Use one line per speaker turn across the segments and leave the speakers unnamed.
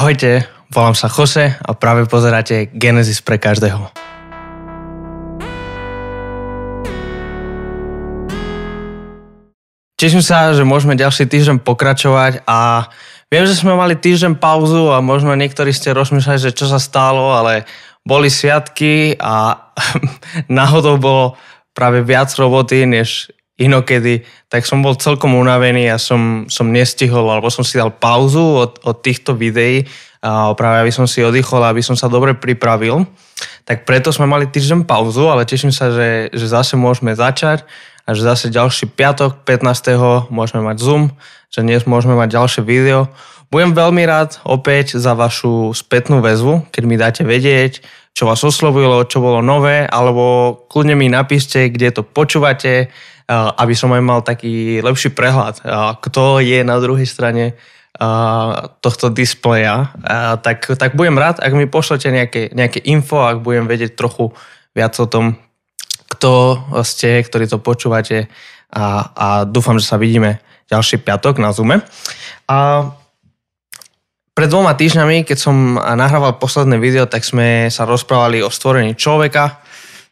Ahojte, volám sa Jose a práve pozeráte Genesis pre každého. Teším sa, že môžeme ďalší týždeň pokračovať a viem, že sme mali týždeň pauzu a možno niektorí ste rozmýšľali, že čo sa stalo, ale boli sviatky a náhodou bolo práve viac roboty, než inokedy, tak som bol celkom unavený a som, som nestihol, alebo som si dal pauzu od, od týchto videí, a práve aby som si oddychol, aby som sa dobre pripravil. Tak preto sme mali týždeň pauzu, ale teším sa, že, že zase môžeme začať a že zase ďalší piatok, 15. môžeme mať Zoom, že dnes môžeme mať ďalšie video. Budem veľmi rád opäť za vašu spätnú väzvu, keď mi dáte vedieť, čo vás oslovilo, čo bolo nové, alebo kľudne mi napíšte, kde to počúvate, aby som aj mal taký lepší prehľad, kto je na druhej strane tohto displeja, tak, tak budem rád, ak mi pošlete nejaké, nejaké info, ak budem vedieť trochu viac o tom, kto ste, ktorí to počúvate a, a dúfam, že sa vidíme ďalší piatok na Zoome. A pred dvoma týždňami, keď som nahrával posledné video, tak sme sa rozprávali o stvorení človeka,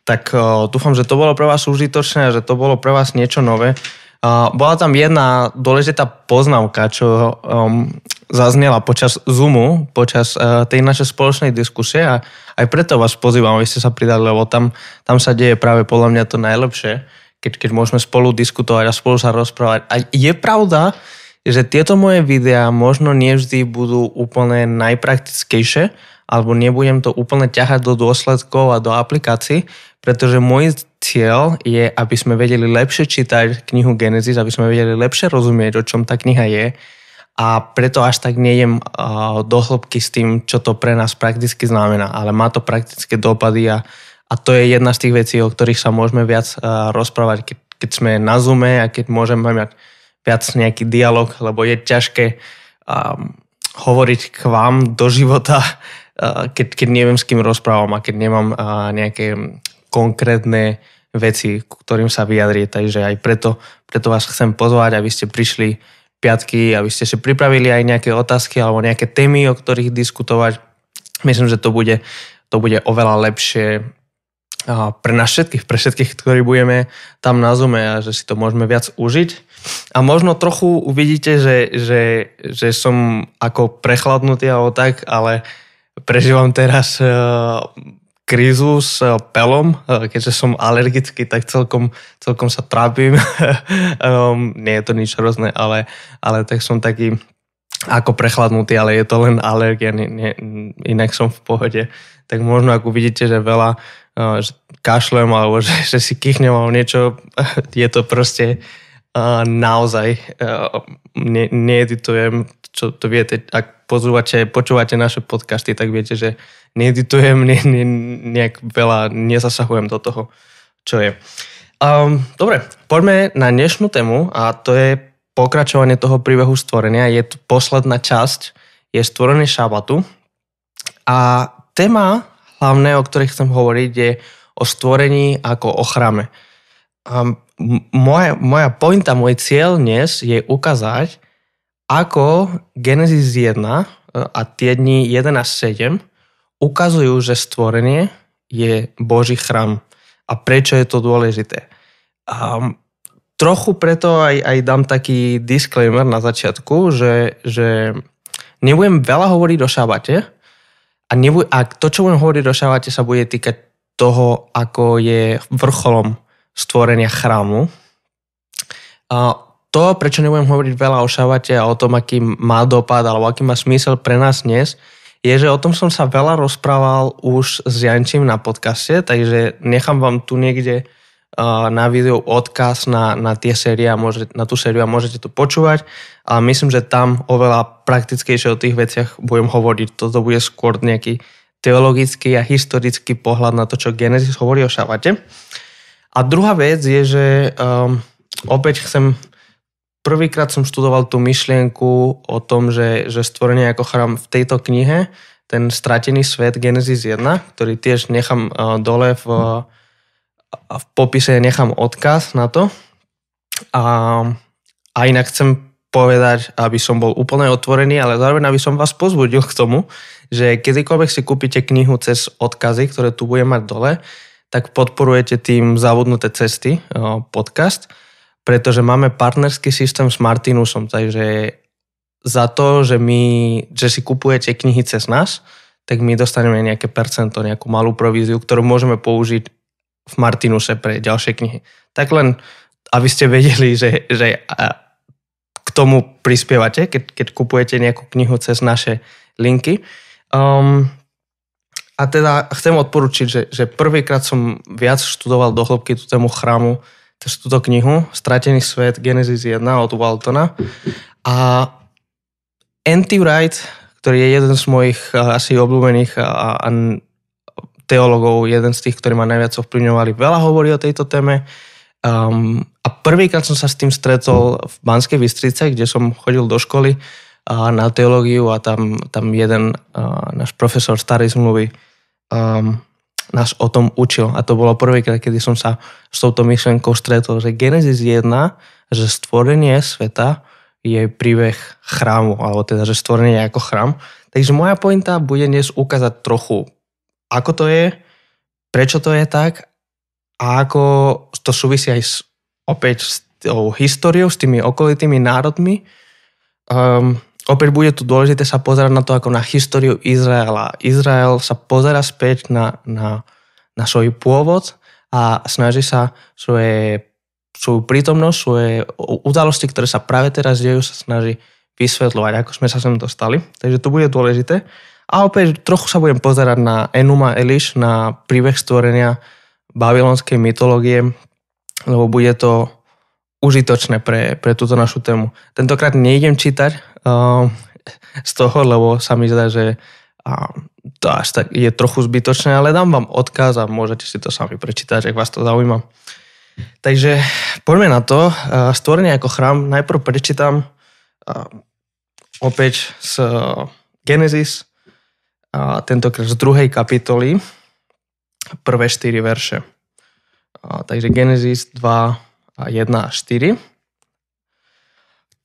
tak uh, dúfam, že to bolo pre vás užitočné že to bolo pre vás niečo nové. Bola tam jedna dôležitá poznávka, čo um, zaznela počas Zoomu, počas uh, tej našej spoločnej diskusie a aj preto vás pozývam, aby ste sa pridali, lebo tam, tam sa deje práve podľa mňa to najlepšie, keď, keď môžeme spolu diskutovať a spolu sa rozprávať. A je pravda, že tieto moje videá možno nevždy budú úplne najpraktickejšie, alebo nebudem to úplne ťahať do dôsledkov a do aplikácií, pretože môj cieľ je, aby sme vedeli lepšie čítať knihu Genesis, aby sme vedeli lepšie rozumieť, o čom tá kniha je. A preto až tak nejdem do hĺbky s tým, čo to pre nás prakticky znamená, ale má to praktické dopady a, a to je jedna z tých vecí, o ktorých sa môžeme viac rozprávať, keď, keď sme na Zoome a keď môžeme mať viac nejaký dialog, lebo je ťažké um, hovoriť k vám do života, keď, keď neviem, s kým rozprávam a keď nemám nejaké konkrétne veci, k ktorým sa vyjadrie. Takže aj preto, preto vás chcem pozvať, aby ste prišli piatky, aby ste si pripravili aj nejaké otázky alebo nejaké témy, o ktorých diskutovať. Myslím, že to bude, to bude oveľa lepšie pre nás všetkých, pre všetkých, ktorí budeme tam na Zoome a že si to môžeme viac užiť. A možno trochu uvidíte, že, že, že som ako prechladnutý alebo tak, ale prežívam teraz uh, krízu s uh, pelom, uh, keďže som alergický, tak celkom, celkom sa trápim. um, nie je to nič hrozné, ale, ale tak som taký ako prechladnutý, ale je to len alergia, nie, nie, inak som v pohode. Tak možno ak uvidíte, že veľa že kašlem alebo že, že si kýchnem alebo niečo, je to proste naozaj ne, needitujem, čo to viete, ak pozúvate, počúvate naše podcasty, tak viete, že needitujem, ne, ne, nejak veľa nezasahujem do toho, čo je. Um, dobre, poďme na dnešnú tému a to je pokračovanie toho príbehu stvorenia. Je to posledná časť, je stvorenie šabatu. A téma hlavné, o ktorých chcem hovoriť, je o stvorení ako o chrame. A moja, moja pointa, môj cieľ dnes je ukázať, ako Genesis 1 e, a tie dni 1 až 7 ukazujú, že stvorenie je Boží chrám a prečo je to dôležité. A trochu preto aj, aj dám taký disclaimer na začiatku, že, že nebudem veľa hovoriť o šabate, a, nebude, a to, čo budem hovoriť o šabate, sa bude týkať toho, ako je vrcholom stvorenia chrámu. A to, prečo nebudem hovoriť veľa o šabate a o tom, aký má dopad alebo aký má smysel pre nás dnes, je, že o tom som sa veľa rozprával už s Jančím na podcaste, takže nechám vám tu niekde na videu odkaz na, na tie série môže, na tú sériu a môžete to počúvať. A myslím, že tam oveľa praktickejšie o tých veciach budem hovoriť. Toto bude skôr nejaký teologický a historický pohľad na to, čo Genesis hovorí o šabate. A druhá vec je, že um, opäť chcem prvýkrát som študoval tú myšlienku o tom, že, že stvorenie ako chrám v tejto knihe, ten stratený svet Genesis 1, ktorý tiež nechám uh, dole v, v popise nechám odkaz na to. A, a inak chcem povedať, aby som bol úplne otvorený, ale zároveň aby som vás pozbudil k tomu, že kedykoľvek si kúpite knihu cez odkazy, ktoré tu budem mať dole, tak podporujete tým Zavudnuté cesty podcast, pretože máme partnerský systém s Martinusom, takže za to, že, my, že si kupujete knihy cez nás, tak my dostaneme nejaké percento, nejakú malú províziu, ktorú môžeme použiť v Martinuse pre ďalšie knihy. Tak len, aby ste vedeli, že, že k tomu prispievate, keď, keď kupujete nejakú knihu cez naše linky. Um, a teda chcem odporučiť, že, že prvýkrát som viac študoval do hĺbky tú tému chrámu, cez túto knihu Stratený svet Genesis 1 od Waltona. A N.T. Wright, ktorý je jeden z mojich asi obľúbených a, a teologov, jeden z tých, ktorí ma najviac ovplyvňovali, veľa hovorí o tejto téme. Um, a prvýkrát som sa s tým stretol v Banskej Bystrice, kde som chodil do školy uh, na teológiu a tam, tam jeden uh, náš profesor starej zmluvy um, nás o tom učil. A to bolo prvýkrát, kedy som sa s touto myšlenkou stretol, že Genesis 1, že stvorenie sveta je príbeh chrámu, alebo teda, že stvorenie je ako chrám. Takže moja pointa bude dnes ukázať trochu, ako to je, prečo to je tak a ako to súvisí aj s, opäť s tou históriou, s tými okolitými národmi. Um, opäť bude tu dôležité sa pozerať na to ako na históriu Izraela. Izrael sa pozera späť na, na, na svoj pôvod a snaží sa svoje, svoju prítomnosť, svoje udalosti, ktoré sa práve teraz dejú, sa snaží vysvetľovať, ako sme sa sem dostali. Takže to bude dôležité. A opäť trochu sa budem pozerať na Enuma Eliš, na príbeh stvorenia babylonskej mytológie, lebo bude to užitočné pre, pre túto našu tému. Tentokrát nejdem čítať z toho, lebo sa mi zdá, že to až tak je trochu zbytočné, ale dám vám odkaz a môžete si to sami prečítať, ak vás to zaujíma. Takže poďme na to. Uh, stvorenie ako chrám. Najprv prečítam uh, opäť z Genesis, tentokrát z druhej kapitoly, prvé štyri verše. Takže Genesis 2, 1 a 4.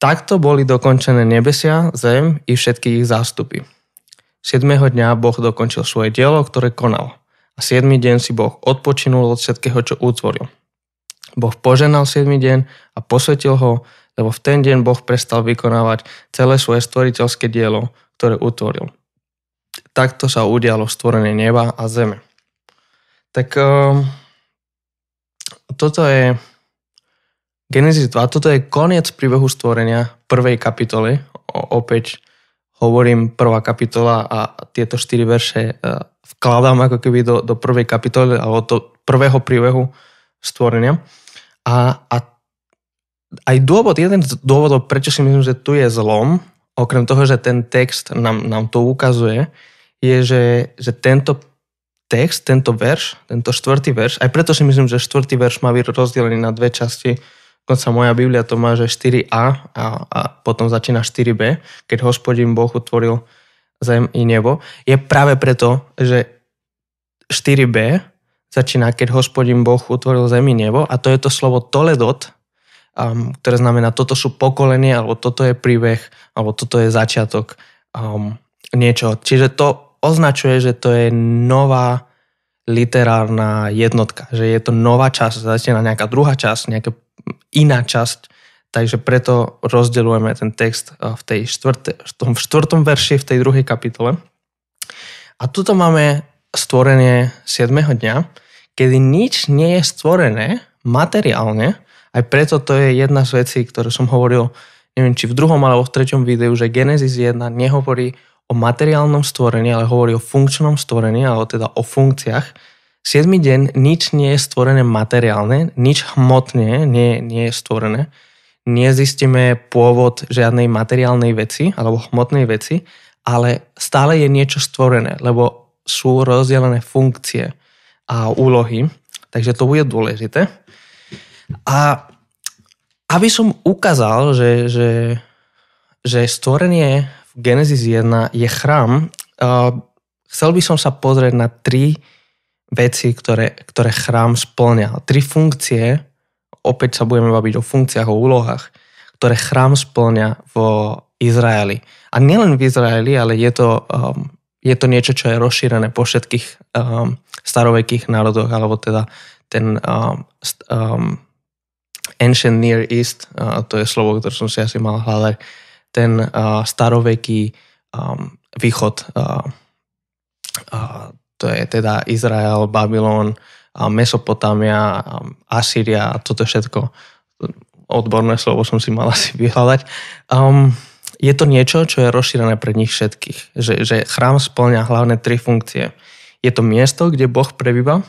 Takto boli dokončené nebesia, zem i všetky ich zástupy. 7. dňa Boh dokončil svoje dielo, ktoré konal. A 7. deň si Boh odpočinul od všetkého, čo utvoril. Boh poženal 7. deň a posvetil ho, lebo v ten deň Boh prestal vykonávať celé svoje stvoriteľské dielo, ktoré utvoril. Takto sa udialo stvorenie neba a zeme. Tak um, toto je Genesis 2, toto je koniec príbehu stvorenia prvej kapitoly. O, opäť hovorím prvá kapitola a tieto štyri verše uh, vkladám ako keby do, do prvej kapitoly alebo do prvého príbehu stvorenia. A, a aj dôvod, jeden z dôvodov, prečo si myslím, že tu je zlom, okrem toho, že ten text nám, nám to ukazuje, je, že, že tento text, tento verš, tento štvrtý verš, aj preto si myslím, že štvrtý verš má byť rozdelený na dve časti, Dokonca moja Biblia to má, že 4a a, a potom začína 4b, keď hospodin Boh utvoril zem i nebo. Je práve preto, že 4b začína, keď hospodin Boh utvoril zem i nebo a to je to slovo toledot, um, ktoré znamená, toto sú pokolenie, alebo toto je príbeh, alebo toto je začiatok um, niečo. Čiže to označuje, že to je nová literárna jednotka, že je to nová časť, začína nejaká druhá časť, nejaké iná časť, takže preto rozdeľujeme ten text eh, v, tej štvrte, v tom štvrtom verši, v tej druhej kapitole. A tuto máme stvorenie 7. dňa, kedy nič nie je stvorené materiálne, aj preto to je jedna z vecí, ktoré som hovoril, neviem či v druhom alebo v treťom videu, že Genesis 1 nehovorí o materiálnom stvorení, ale hovorí o funkčnom stvorení, alebo teda o funkciách, 7. deň nič nie je stvorené materiálne, nič hmotne nie, nie je stvorené. Nezistíme pôvod žiadnej materiálnej veci alebo hmotnej veci, ale stále je niečo stvorené, lebo sú rozdelené funkcie a úlohy, takže to bude dôležité. A aby som ukázal, že, že, že stvorenie v Genesis 1 je chrám, uh, chcel by som sa pozrieť na tri veci, ktoré, ktoré chrám splňa. Tri funkcie, opäť sa budeme baviť o funkciách, o úlohách, ktoré chrám splňa vo Izraeli. A nielen v Izraeli, ale je to, um, je to niečo, čo je rozšírené po všetkých um, starovekých národoch, alebo teda ten um, um, Ancient Near East, uh, to je slovo, ktoré som si asi mal hľadať, ten uh, staroveký um, východ, uh, uh, to je teda Izrael, Babylon, Mesopotámia, Asýria, toto všetko. Odborné slovo som si mal asi vyhľadať. Um, je to niečo, čo je rozšírené pre nich všetkých. Že, že chrám splňa hlavné tri funkcie. Je to miesto, kde Boh prebýva,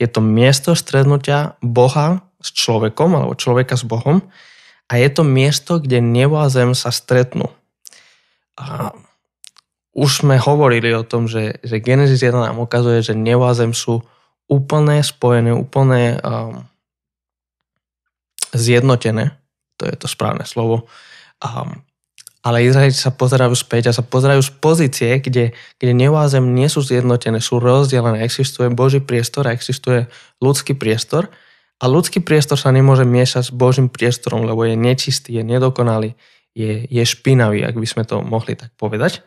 je to miesto strednutia Boha s človekom alebo človeka s Bohom a je to miesto, kde nebo a zem sa stretnú. A už sme hovorili o tom, že, že Genesis 1 nám ukazuje, že nebo a zem sú úplne spojené, úplne um, zjednotené. To je to správne slovo. Um, ale Izraelci sa pozerajú späť a sa pozerajú z pozície, kde, kde nebo a zem nie sú zjednotené, sú rozdelené. Existuje Boží priestor a existuje ľudský priestor a ľudský priestor sa nemôže miešať s Božím priestorom, lebo je nečistý, je nedokonalý, je, je špinavý, ak by sme to mohli tak povedať.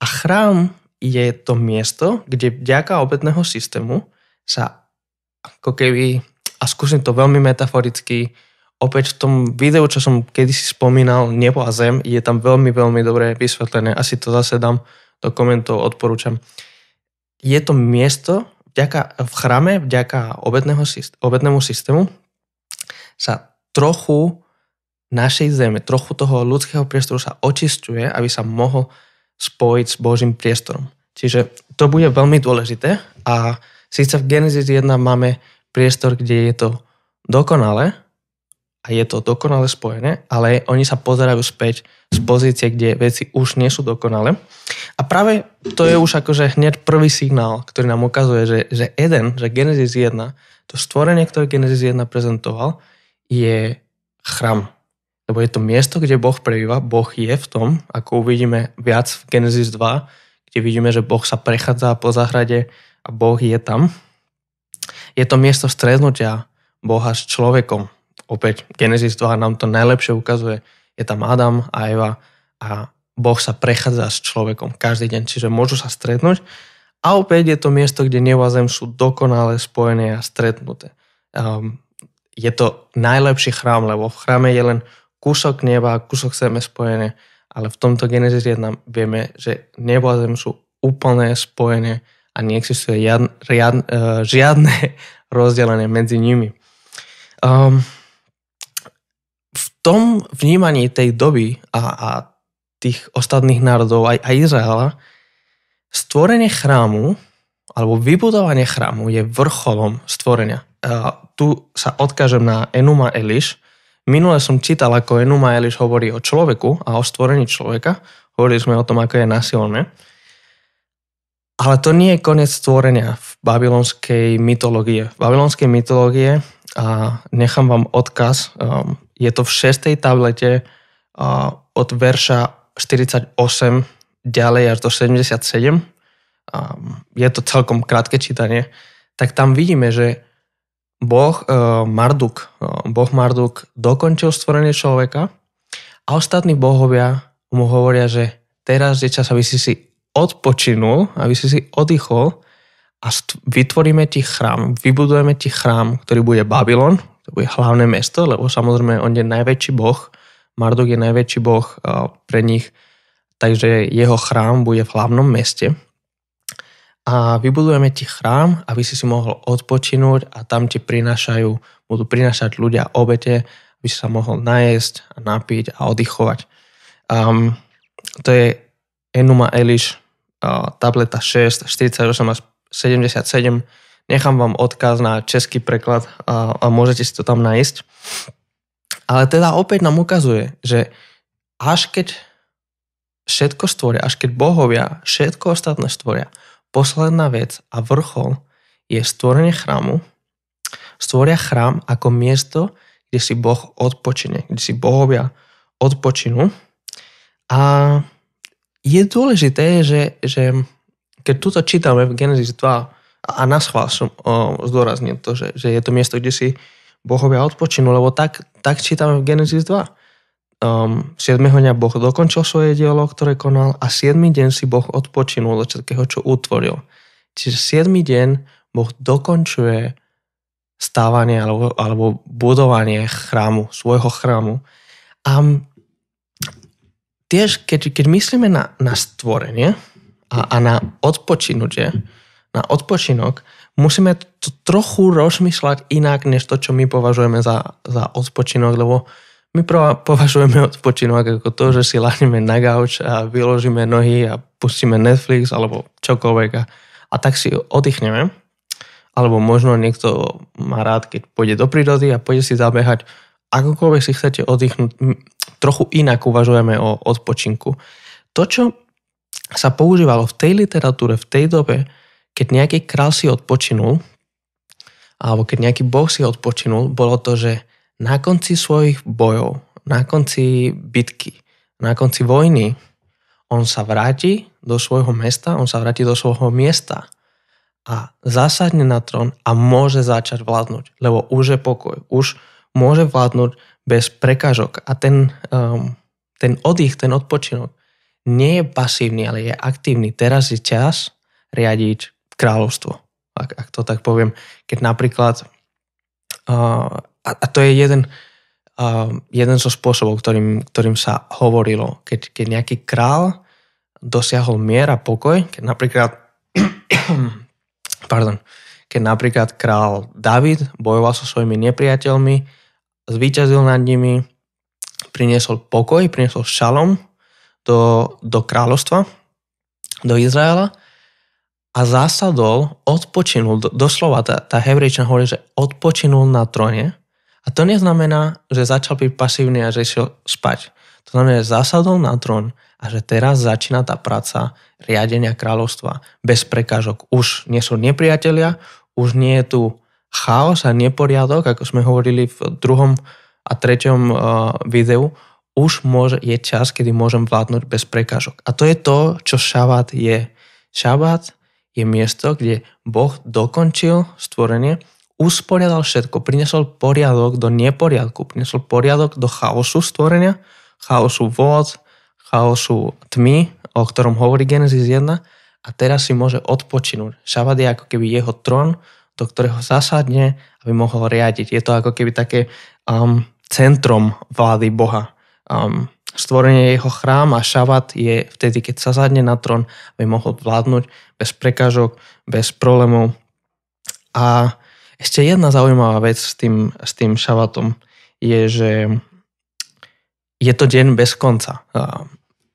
A chrám je to miesto, kde vďaka obetného systému sa ako keby, a skúsim to veľmi metaforicky, opäť v tom videu, čo som kedysi spomínal, Nebo a Zem, je tam veľmi, veľmi dobre vysvetlené. Asi to zase dám do komentov, odporúčam. Je to miesto, vďaka, v chrame, vďaka obetného, obetnému systému, sa trochu našej zeme, trochu toho ľudského priestoru sa očistuje, aby sa mohol spojiť s Božím priestorom. Čiže to bude veľmi dôležité a síce v Genesis 1 máme priestor, kde je to dokonalé, a je to dokonale spojené, ale oni sa pozerajú späť z pozície, kde veci už nie sú dokonale. A práve to je už akože hneď prvý signál, ktorý nám ukazuje, že, že Eden, že Genesis 1, to stvorenie, ktoré Genesis 1 prezentoval, je chrám. Lebo je to miesto, kde Boh prebýva, Boh je v tom, ako uvidíme viac v Genesis 2, kde vidíme, že Boh sa prechádza po záhrade a Boh je tam. Je to miesto stretnutia Boha s človekom, opäť Genesis 2 nám to najlepšie ukazuje. Je tam Adam a Eva a Boh sa prechádza s človekom každý deň, čiže môžu sa stretnúť. A opäť je to miesto, kde nebo a zem sú dokonale spojené a stretnuté. Um, je to najlepší chrám, lebo v chráme je len kúsok neba, kúsok zeme spojené, ale v tomto Genesis 1 vieme, že nebo a zem sú úplne spojené a neexistuje uh, žiadne rozdelenie medzi nimi. Um, tom vnímaní tej doby a, a tých ostatných národov, aj, aj Izraela, stvorenie chrámu alebo vybudovanie chrámu je vrcholom stvorenia. A tu sa odkážem na Enuma Eliš. Minule som čítal, ako Enuma Eliš hovorí o človeku a o stvorení človeka. Hovorili sme o tom, ako je nasilné. Ale to nie je koniec stvorenia v babylonskej mytológie. V babylonskej mytológie a nechám vám odkaz um, je to v šestej tablete od verša 48 ďalej až do 77. Je to celkom krátke čítanie. Tak tam vidíme, že Boh e, Marduk, e, Boh Marduk dokončil stvorenie človeka a ostatní bohovia mu hovoria, že teraz je čas, aby si si odpočinul, aby si si oddychol a vytvoríme ti chrám, vybudujeme ti chrám, ktorý bude Babylon, to bude hlavné mesto, lebo samozrejme on je najväčší boh, Marduk je najväčší boh pre nich, takže jeho chrám bude v hlavnom meste. A vybudujeme ti chrám, aby si si mohol odpočinúť a tam ti prinášajú, budú prinášať ľudia obete, aby si sa mohol najesť a napiť a oddychovať. Um, to je Enuma Eliš, uh, tableta 6, 48 a 77 Nechám vám odkaz na český preklad a, a môžete si to tam nájsť. Ale teda opäť nám ukazuje, že až keď všetko stvoria, až keď bohovia všetko ostatné stvoria, posledná vec a vrchol je stvorenie chrámu. Stvoria chrám ako miesto, kde si Boh odpočine, kde si bohovia odpočinú. A je dôležité, že, že keď túto čítame v Genesis 2, a na schvál som o, zdôraznil to, že, že je to miesto, kde si bohovia odpočinú, lebo tak, tak čítame v Genesis 2. um, 7. dňa Boh dokončil svoje dielo, ktoré konal a 7. deň si Boh odpočinul od všetkého, čo utvoril. Čiže 7. deň Boh dokončuje stávanie alebo, alebo budovanie chrámu, svojho chrámu. A tiež, keď, keď myslíme na, na stvorenie a, a na odpočinutie, na odpočinok, musíme to trochu rozmýšľať inak, než to, čo my považujeme za, za odpočinok, lebo my považujeme odpočinok ako to, že si lahneme na gauč a vyložíme nohy a pustíme Netflix alebo čokoľvek a, a tak si oddychneme. Alebo možno niekto má rád, keď pôjde do prírody a pôjde si zabehať. Akokoľvek si chcete oddychnúť, trochu inak uvažujeme o odpočinku. To, čo sa používalo v tej literatúre, v tej dobe, keď nejaký král si odpočinul, alebo keď nejaký boh si odpočinul, bolo to, že na konci svojich bojov, na konci bitky, na konci vojny, on sa vráti do svojho mesta, on sa vráti do svojho miesta a zásadne na trón a môže začať vládnuť, lebo už je pokoj, už môže vládnuť bez prekážok a ten, um, ten oddych, ten odpočinok nie je pasívny, ale je aktívny. Teraz je čas riadiť kráľovstvo, ak, ak to tak poviem. Keď napríklad uh, a, a to je jeden, uh, jeden zo spôsobov, ktorým, ktorým sa hovorilo. Keď, keď nejaký král dosiahol mier a pokoj, keď napríklad pardon, keď napríklad král David bojoval so svojimi nepriateľmi, zvíťazil nad nimi, priniesol pokoj, priniesol šalom do, do kráľovstva, do Izraela a zásadol, odpočinul, doslova tá, tá hebrejčina hovorí, že odpočinul na tróne a to neznamená, že začal byť pasívny a že išiel spať. To znamená, že zasadol na trón a že teraz začína tá práca riadenia kráľovstva bez prekážok. Už nie sú nepriatelia, už nie je tu chaos a neporiadok, ako sme hovorili v druhom a treťom uh, videu, už môže, je čas, kedy môžem vládnuť bez prekážok. A to je to, čo šabát je. Šabát je miesto, kde Boh dokončil stvorenie usporiadal všetko, prinesol poriadok do neporiadku, prinesol poriadok do chaosu stvorenia, chaosu vôd, chaosu tmy, o ktorom hovorí Genesis 1 a teraz si môže odpočinúť. Šabat je ako keby jeho trón, do ktorého zasadne, aby mohol riadiť. Je to ako keby také um, centrom vlády Boha. Um, stvorenie je jeho chrám a šabat je vtedy, keď sa na trón, aby mohol vládnuť bez prekážok, bez problémov. A ešte jedna zaujímavá vec s tým, s tým šabatom je, že je to deň bez konca.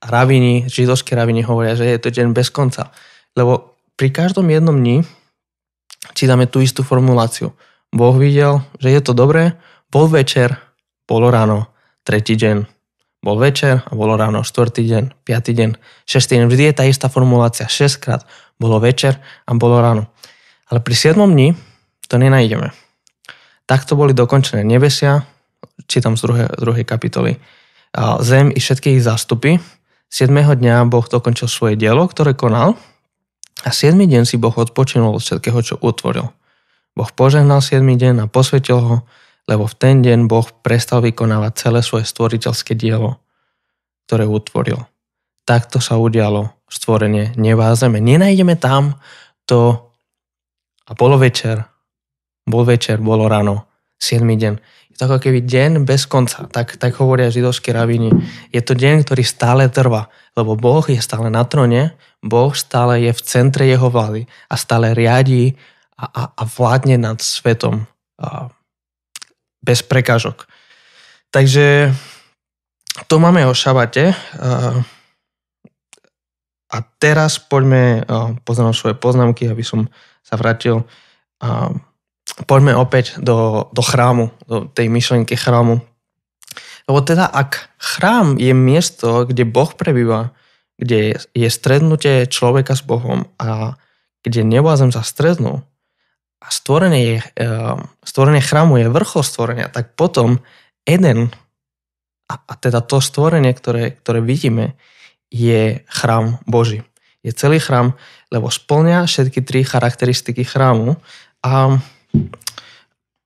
Ravini, židovské ravini hovoria, že je to deň bez konca. Lebo pri každom jednom dni čítame tú istú formuláciu. Boh videl, že je to dobré, bol večer, bolo ráno, tretí deň. Bol večer a bolo ráno, štvrtý deň, piatý deň, šestý deň. Vždy je tá istá formulácia. Šestkrát bolo večer a bolo ráno. Ale pri siedmom dni to nenájdeme. Takto boli dokončené nebesia, čítam z druhej, druhej kapitoly, zem i všetky ich zástupy. 7. dňa Boh dokončil svoje dielo, ktoré konal a 7. deň si Boh odpočinul od všetkého, čo utvoril. Boh požehnal 7. deň a posvetil ho, lebo v ten deň Boh prestal vykonávať celé svoje stvoriteľské dielo, ktoré utvoril. Takto sa udialo stvorenie neba a zeme. Nenájdeme tam to a bolo večer bol večer, bolo ráno, 7. deň. Je to ako keby deň bez konca, tak, tak hovoria židovskí rabíni. Je to deň, ktorý stále trvá, lebo Boh je stále na trone, Boh stále je v centre jeho vlády a stále riadí a, a, a vládne nad svetom a, bez prekážok. Takže to máme o šabate. A, a teraz poďme, pozrieť svoje poznámky, aby som sa vrátil a, poďme opäť do, do chrámu, do tej myšlenky chrámu. Lebo teda ak chrám je miesto, kde Boh prebýva, kde je strednutie človeka s Bohom a kde nebo a zem sa strednú a stvorenie, je, eh, stvorenie chrámu je vrchol stvorenia, tak potom Eden a, a teda to stvorenie, ktoré, ktoré vidíme, je chrám Boží. Je celý chrám, lebo splňa všetky tri charakteristiky chrámu a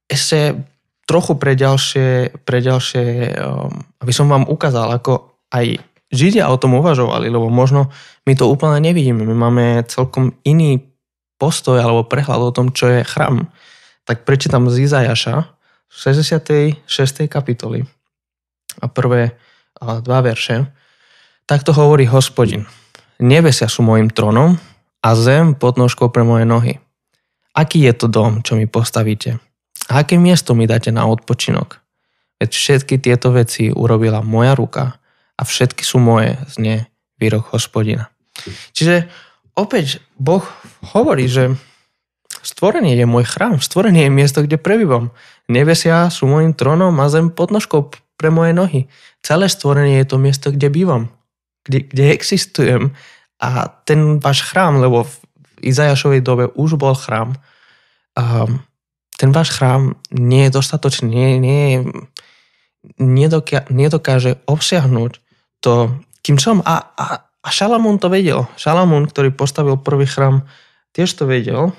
ešte trochu pre ďalšie, pre ďalšie um, aby som vám ukázal, ako aj Židia o tom uvažovali, lebo možno my to úplne nevidíme. My máme celkom iný postoj alebo prehľad o tom, čo je chrám. Tak prečítam z Izajaša 66. kapitoly a prvé dva verše. Takto hovorí hospodin. Nebesia sú môjim trónom a zem pod nožkou pre moje nohy. Aký je to dom, čo mi postavíte? A aké miesto mi dáte na odpočinok? Veď všetky tieto veci urobila moja ruka a všetky sú moje, znie výrok hospodina. Čiže opäť Boh hovorí, že stvorenie je môj chrám, stvorenie je miesto, kde prebývam. Nebesia sú môjim trónom a zem pod nožkou pre moje nohy. Celé stvorenie je to miesto, kde bývam, kde, kde existujem a ten váš chrám, lebo Izajašovej dobe už bol chrám, um, ten váš chrám nie je dostatočný, nie, nie, nedoká, nedokáže obsiahnuť to, kým som. A, a, a Šalamún to vedel. Šalamún, ktorý postavil prvý chrám, tiež to vedel.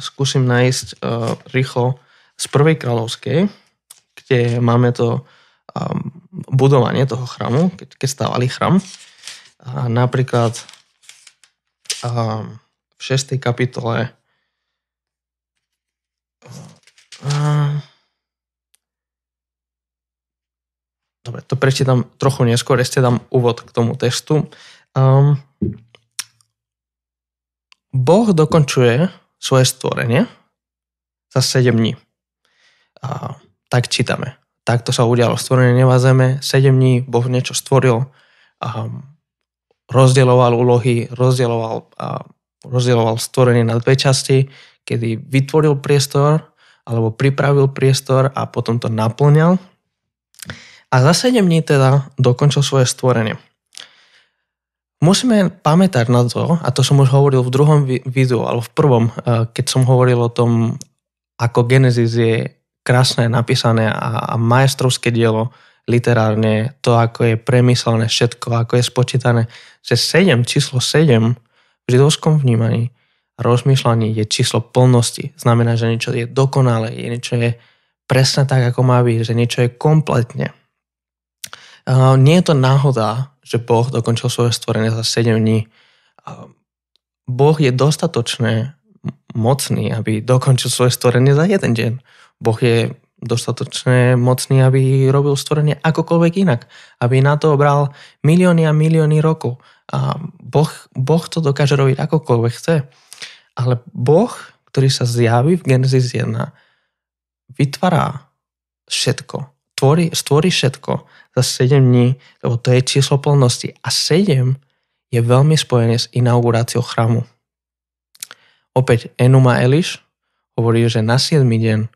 Skúsim nájsť uh, rýchlo z prvej kráľovskej, kde máme to um, budovanie toho chrámu, keď, keď stávali chrám. A napríklad um, v 6. kapitole Dobre, to prečítam trochu neskôr, ešte dám úvod k tomu textu. Um, boh dokončuje svoje stvorenie za 7 dní. A, tak čítame. Takto sa udialo stvorenie neba zeme. 7 dní Boh niečo stvoril. Um, rozdieloval úlohy, rozdieloval, a, rozdieloval stvorenie na dve časti, kedy vytvoril priestor alebo pripravil priestor a potom to naplňal. A za 7 dní teda dokončil svoje stvorenie. Musíme pamätať na to, a to som už hovoril v druhom videu, alebo v prvom, eh, keď som hovoril o tom, ako Genesis je krásne napísané a, a majstrovské dielo literárne, to ako je premyslené všetko, ako je spočítané, že 7, číslo 7 v židovskom vnímaní rozmýšľanie je číslo plnosti. Znamená, že niečo je dokonalé, je niečo je presne tak, ako má byť, že niečo je kompletne. Nie je to náhoda, že Boh dokončil svoje stvorenie za 7 dní. Boh je dostatočne mocný, aby dokončil svoje stvorenie za jeden deň. Boh je dostatočne mocný, aby robil stvorenie akokoľvek inak. Aby na to obral milióny a milióny rokov. A boh, boh to dokáže robiť akokoľvek chce. Ale Boh, ktorý sa zjaví v Genesis 1, vytvára všetko. Tvorí, stvorí všetko za 7 dní, lebo to je číslo plnosti. A 7 je veľmi spojené s inauguráciou chrámu. Opäť Enuma Eliš hovorí, že na 7 deň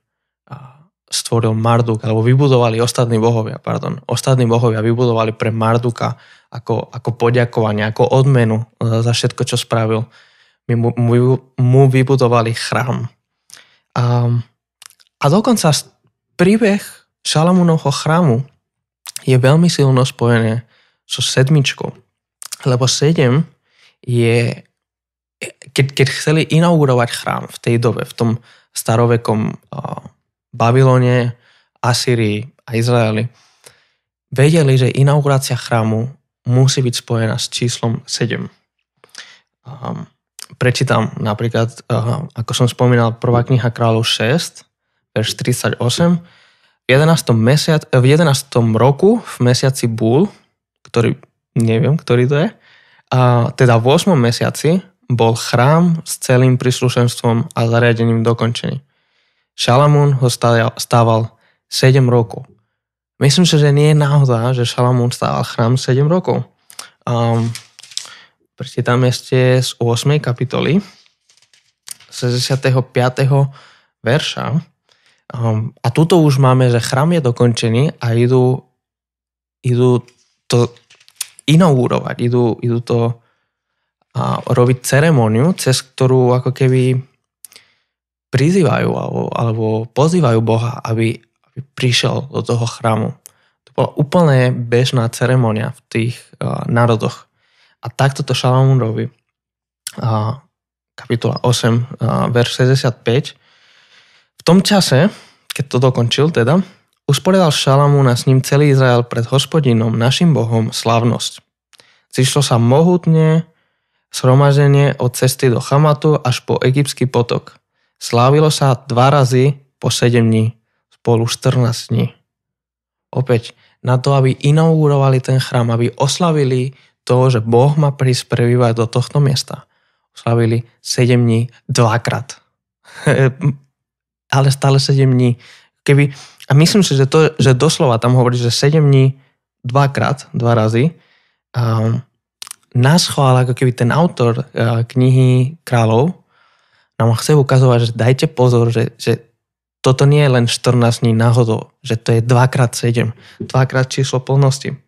stvoril Marduk, alebo vybudovali ostatní bohovia, pardon, ostatní bohovia vybudovali pre Marduka ako, ako poďakovanie, ako odmenu za všetko, čo spravil mu, mu, mu vybudovali chrám. A, a dokonca príbeh Šalamúnovho chrámu je veľmi silno spojené so sedmičkou. Lebo sedem je, keď, keď chceli inaugurovať chrám v tej dobe, v tom starovekom uh, Babylone, Asýrii a Izraeli, vedeli, že inaugurácia chrámu musí byť spojená s číslom 7. Um, prečítam napríklad, eh, ako som spomínal, prvá kniha kráľov 6, verš 38. V 11. Mesiac, v 11. roku, v mesiaci Búl, ktorý neviem, ktorý to je, a teda v 8. mesiaci bol chrám s celým príslušenstvom a zariadením dokončený. Šalamún ho stával 7 rokov. Myslím si, že nie je náhoda, že Šalamún stával chrám 7 rokov. Um, Prečítam ešte z 8. kapitoly, 65. verša. Um, a tuto už máme, že chrám je dokončený a idú, idú to inaugurovať, idú, idú to a robiť ceremoniu, cez ktorú ako keby prizývajú alebo, alebo pozývajú Boha, aby prišiel do toho chrámu. To bola úplne bežná ceremonia v tých uh, národoch. A takto to Šalamún robí. A kapitola 8, a verš 65. V tom čase, keď to dokončil teda, usporiadal Šalamún a s ním celý Izrael pred hospodinom, našim Bohom, slavnosť. Zišlo sa mohutne sromaženie od cesty do Chamatu až po egyptský potok. Slávilo sa dva razy po 7 dní, spolu 14 dní. Opäť, na to, aby inaugurovali ten chrám, aby oslavili to, že Boh má prísť prebývať do tohto miesta. Oslavili 7 dní dvakrát. Ale stále 7 dní. Keby, a myslím si, že, to, že doslova tam hovorí, že 7 dní dvakrát, dva razy, um, nás chvál, ako keby ten autor uh, knihy Kráľov nám chce ukazovať, že dajte pozor, že, že toto nie je len 14 dní náhodou, že to je 2x7, 2x číslo plnosti.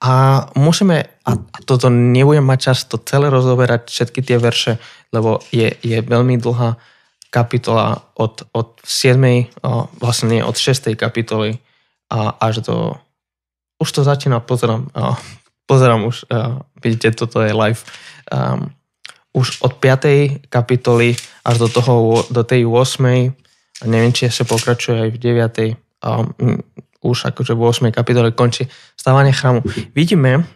A musíme, a toto nebudem mať čas to celé rozoberať, všetky tie verše, lebo je, je veľmi dlhá kapitola od, od 7. vlastne nie, od 6. kapitoly a až do... Už to začína, pozerám, pozerám už, vidíte, toto je live. Um, už od 5. kapitoly až do, toho, do tej 8. A neviem, či sa pokračuje aj v 9. Um, už akože v 8. kapitole končí stávanie chrámu. Vidíme,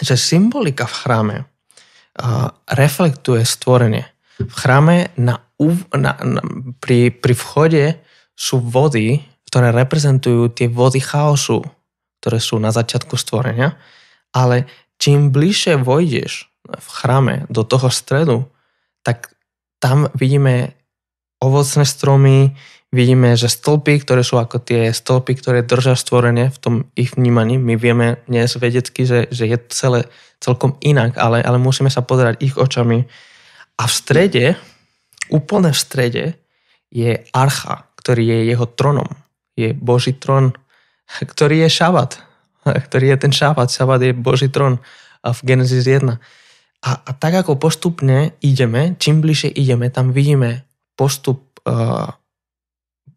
že symbolika v chráme reflektuje stvorenie. V chráme na, na, na, pri, pri vchode sú vody, ktoré reprezentujú tie vody chaosu, ktoré sú na začiatku stvorenia ale čím bližšie vojdeš v chráme do toho stredu, tak tam vidíme ovocné stromy, vidíme, že stĺpy, ktoré sú ako tie stĺpy, ktoré držia stvorenie v tom ich vnímaní. My vieme dnes vedecky, že, že je celé celkom inak, ale, ale musíme sa pozerať ich očami. A v strede, úplne v strede, je archa, ktorý je jeho tronom. Je Boží trón, ktorý je šabat ktorý je ten šabat. Šabat je Boží trón v Genesis 1. A, a tak ako postupne ideme, čím bližšie ideme, tam vidíme postup uh,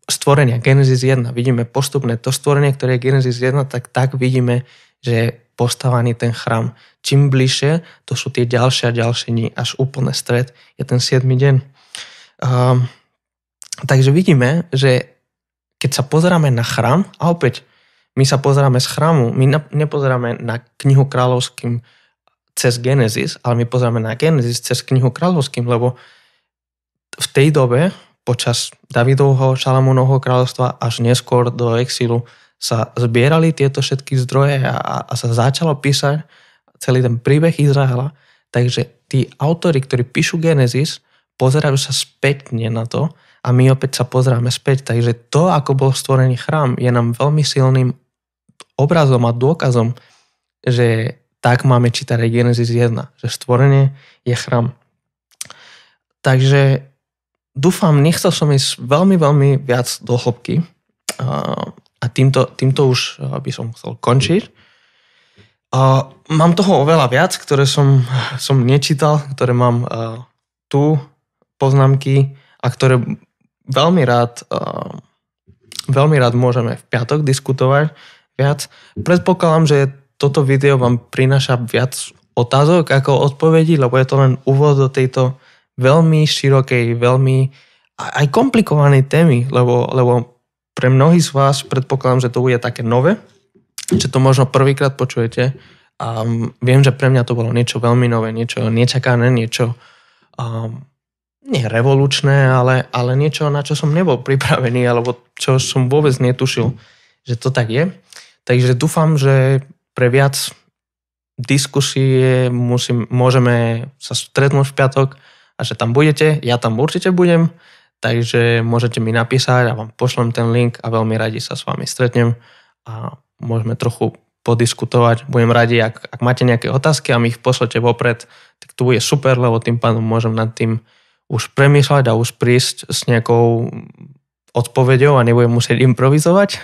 stvorenia Genesis 1. Vidíme postupne to stvorenie, ktoré je Genesis 1, tak tak vidíme, že je postavaný ten chrám. Čím bližšie, to sú tie ďalšie a ďalšie dní, až úplne stred je ten 7. deň. Um, takže vidíme, že keď sa pozeráme na chrám, a opäť my sa pozeráme z chrámu, my nepozeráme na knihu kráľovským cez Genesis, ale my pozeráme na Genesis cez knihu kráľovským, lebo v tej dobe, počas Davidovho, Šalamúnovho kráľovstva až neskôr do exilu sa zbierali tieto všetky zdroje a, a sa začalo písať celý ten príbeh Izraela. Takže tí autory, ktorí píšu Genesis, pozerajú sa spätne na to a my opäť sa pozráme späť. Takže to, ako bol stvorený chrám, je nám veľmi silným obrazom a dôkazom, že tak máme čítať Genesis 1, že stvorenie je chrám. Takže dúfam, nechcel som ísť veľmi, veľmi viac do hĺbky a týmto, týmto už by som chcel končiť. Mám toho oveľa viac, ktoré som, som nečítal, ktoré mám tu poznámky a ktoré veľmi rád, veľmi rád môžeme v piatok diskutovať viac. Predpokladám, že toto video vám prináša viac otázok ako odpovedí, lebo je to len úvod do tejto veľmi širokej, veľmi aj komplikovanej témy, lebo, lebo pre mnohých z vás predpokladám, že to bude také nové, že to možno prvýkrát počujete a viem, že pre mňa to bolo niečo veľmi nové, niečo nečakané, niečo um, nie revolučné, ale, ale niečo, na čo som nebol pripravený, alebo čo som vôbec netušil, že to tak je. Takže dúfam, že pre viac diskusie musím, môžeme sa stretnúť v piatok a že tam budete. Ja tam určite budem, takže môžete mi napísať a vám pošlem ten link a veľmi radi sa s vami stretnem a môžeme trochu podiskutovať. Budem radi, ak, ak máte nejaké otázky a mi ich pošlete vopred, tak to bude super, lebo tým pádom môžem nad tým už premýšľať a už prísť s nejakou odpoveďou a nebudem musieť improvizovať.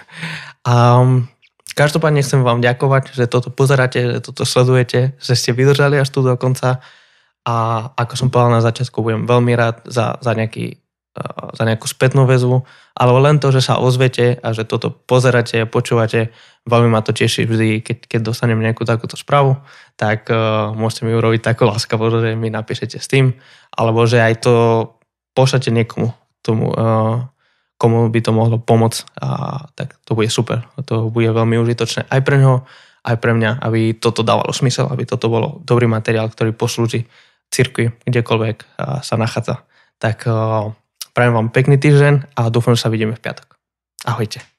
A Každopádne chcem vám ďakovať, že toto pozeráte, že toto sledujete, že ste vydržali až tu do konca a ako som povedal na začiatku, budem veľmi rád za, za, nejaký, uh, za nejakú spätnú väzbu, alebo len to, že sa ozvete a že toto pozeráte a počúvate, veľmi ma to teší vždy, keď, keď dostanem nejakú takúto správu, tak uh, môžete mi urobiť takú láskavo, že mi napíšete s tým, alebo že aj to pošlete niekomu tomu, uh, komu by to mohlo pomôcť, a, tak to bude super. To bude veľmi užitočné aj pre neho, aj pre mňa, aby toto dávalo smysel, aby toto bolo dobrý materiál, ktorý poslúži cirkvi, kdekoľvek sa nachádza. Tak prajem vám pekný týždeň a dúfam, že sa vidíme v piatok. Ahojte.